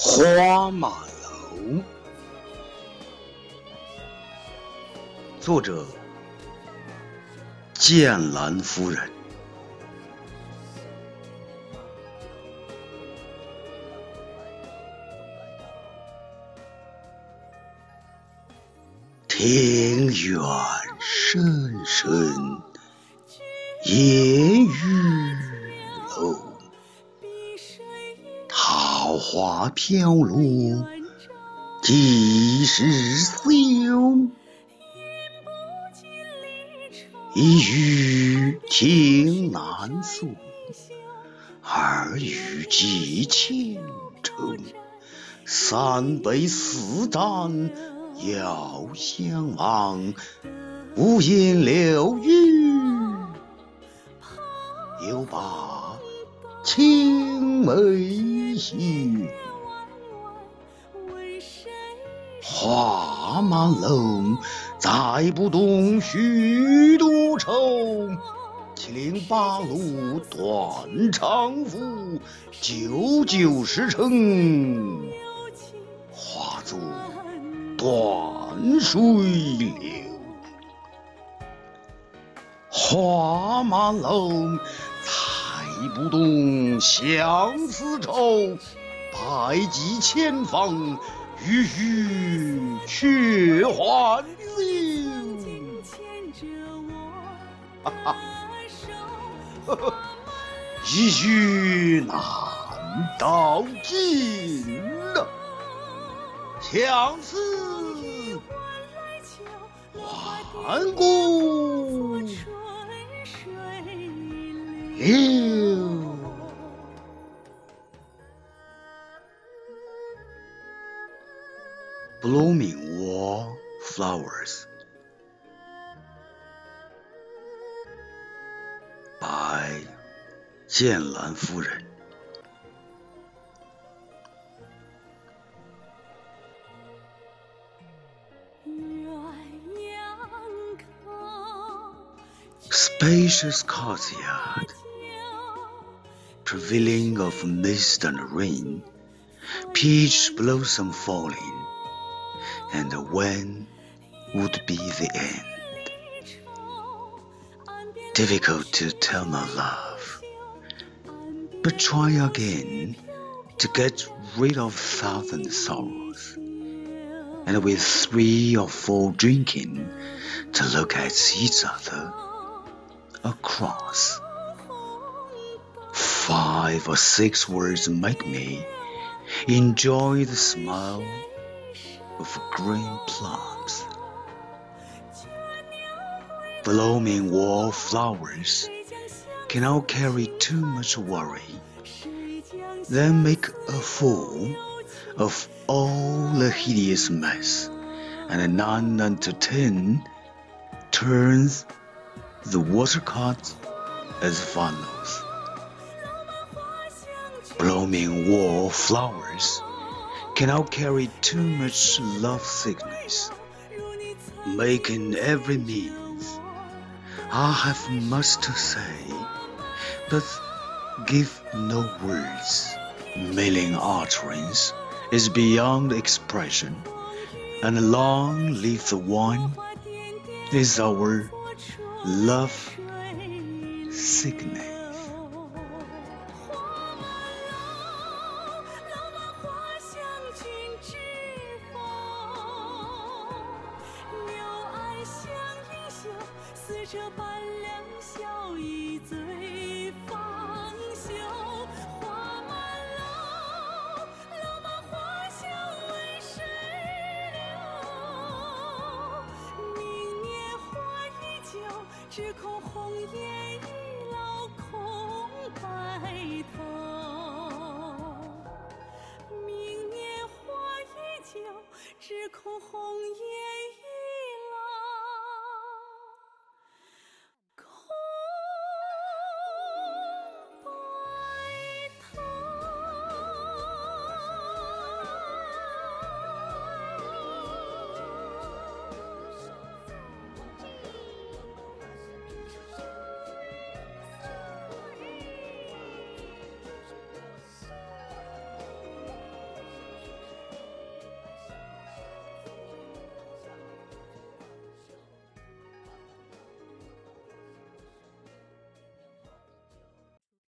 花马楼，作者：剑兰夫人。庭远深深，烟雨花飘落几时休？一语情难诉，二语寄千愁。三杯四盏遥相望，五言六语又把青梅。花满楼，载不动许多愁。七零八落断肠符，九九十成，化作断水流。花满楼。不动相思愁，百计千方欲语却还休。哈哈，呵呵，一句难道尽呐，相思万古 流。Blooming Wallflowers by 剑兰夫人。Spacious courtyard, prevailing of mist and rain, peach blossom falling and when would be the end? Difficult to tell my love, but try again to get rid of thousand sorrows, and with three or four drinking to look at each other across. Five or six words make me enjoy the smell of green plums. Blooming wallflowers cannot carry too much worry. They make a fool of all the hideous mess, and nine unto ten turns the watercart as follows. Blooming wallflowers cannot carry too much love sickness. Making every means, I have much to say, but give no words. Mailing utterance is beyond expression, and long live the one is our love sickness. 这般两小一醉方休，花满楼，楼满花香为谁留？明年花依旧，只恐红颜已老空白头。明年花依旧，只恐红颜。